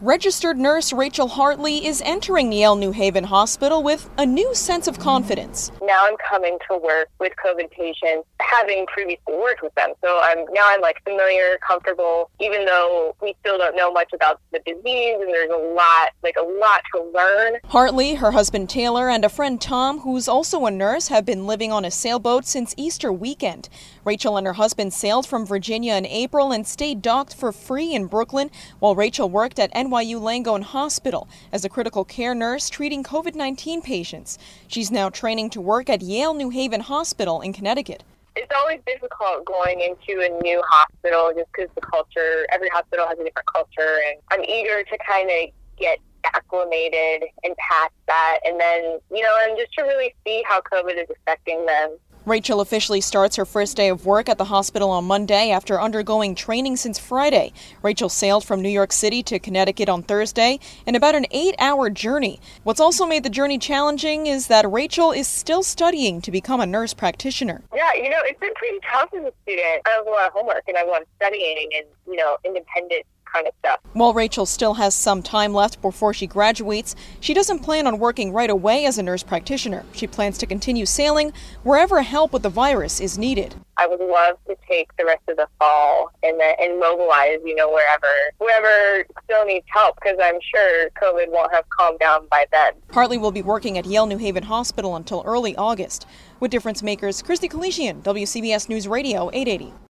Registered nurse Rachel Hartley is entering Yale New Haven Hospital with a new sense of confidence. Now I'm coming to work with COVID patients, having previously worked with them. So I'm now I'm like familiar, comfortable, even though we still don't know much about the disease and there's a lot, like a lot to learn. Hartley, her husband Taylor, and a friend Tom, who's also a nurse, have been living on a sailboat since Easter weekend. Rachel and her husband sailed from Virginia in April and stayed docked for free in Brooklyn while Rachel worked at NYU Langone Hospital as a critical care nurse treating COVID 19 patients. She's now training to work at Yale New Haven Hospital in Connecticut. It's always difficult going into a new hospital just because the culture, every hospital has a different culture, and I'm eager to kind of get acclimated and past that, and then, you know, and just to really see how COVID is affecting them. Rachel officially starts her first day of work at the hospital on Monday after undergoing training since Friday. Rachel sailed from New York City to Connecticut on Thursday in about an eight hour journey. What's also made the journey challenging is that Rachel is still studying to become a nurse practitioner. Yeah, you know, it's been pretty tough as a student. I have a lot of homework and I have a lot of studying and, you know, independent kind of stuff. While Rachel still has some time left before she graduates, she doesn't plan on working right away as a nurse practitioner. She plans to continue sailing wherever help with the virus is needed. I would love to take the rest of the fall and and mobilize, you know, wherever whoever still needs help because I'm sure COVID won't have calmed down by then. Hartley will be working at Yale New Haven Hospital until early August. With Difference Makers, Christy Kalishian, WCBS News Radio 880.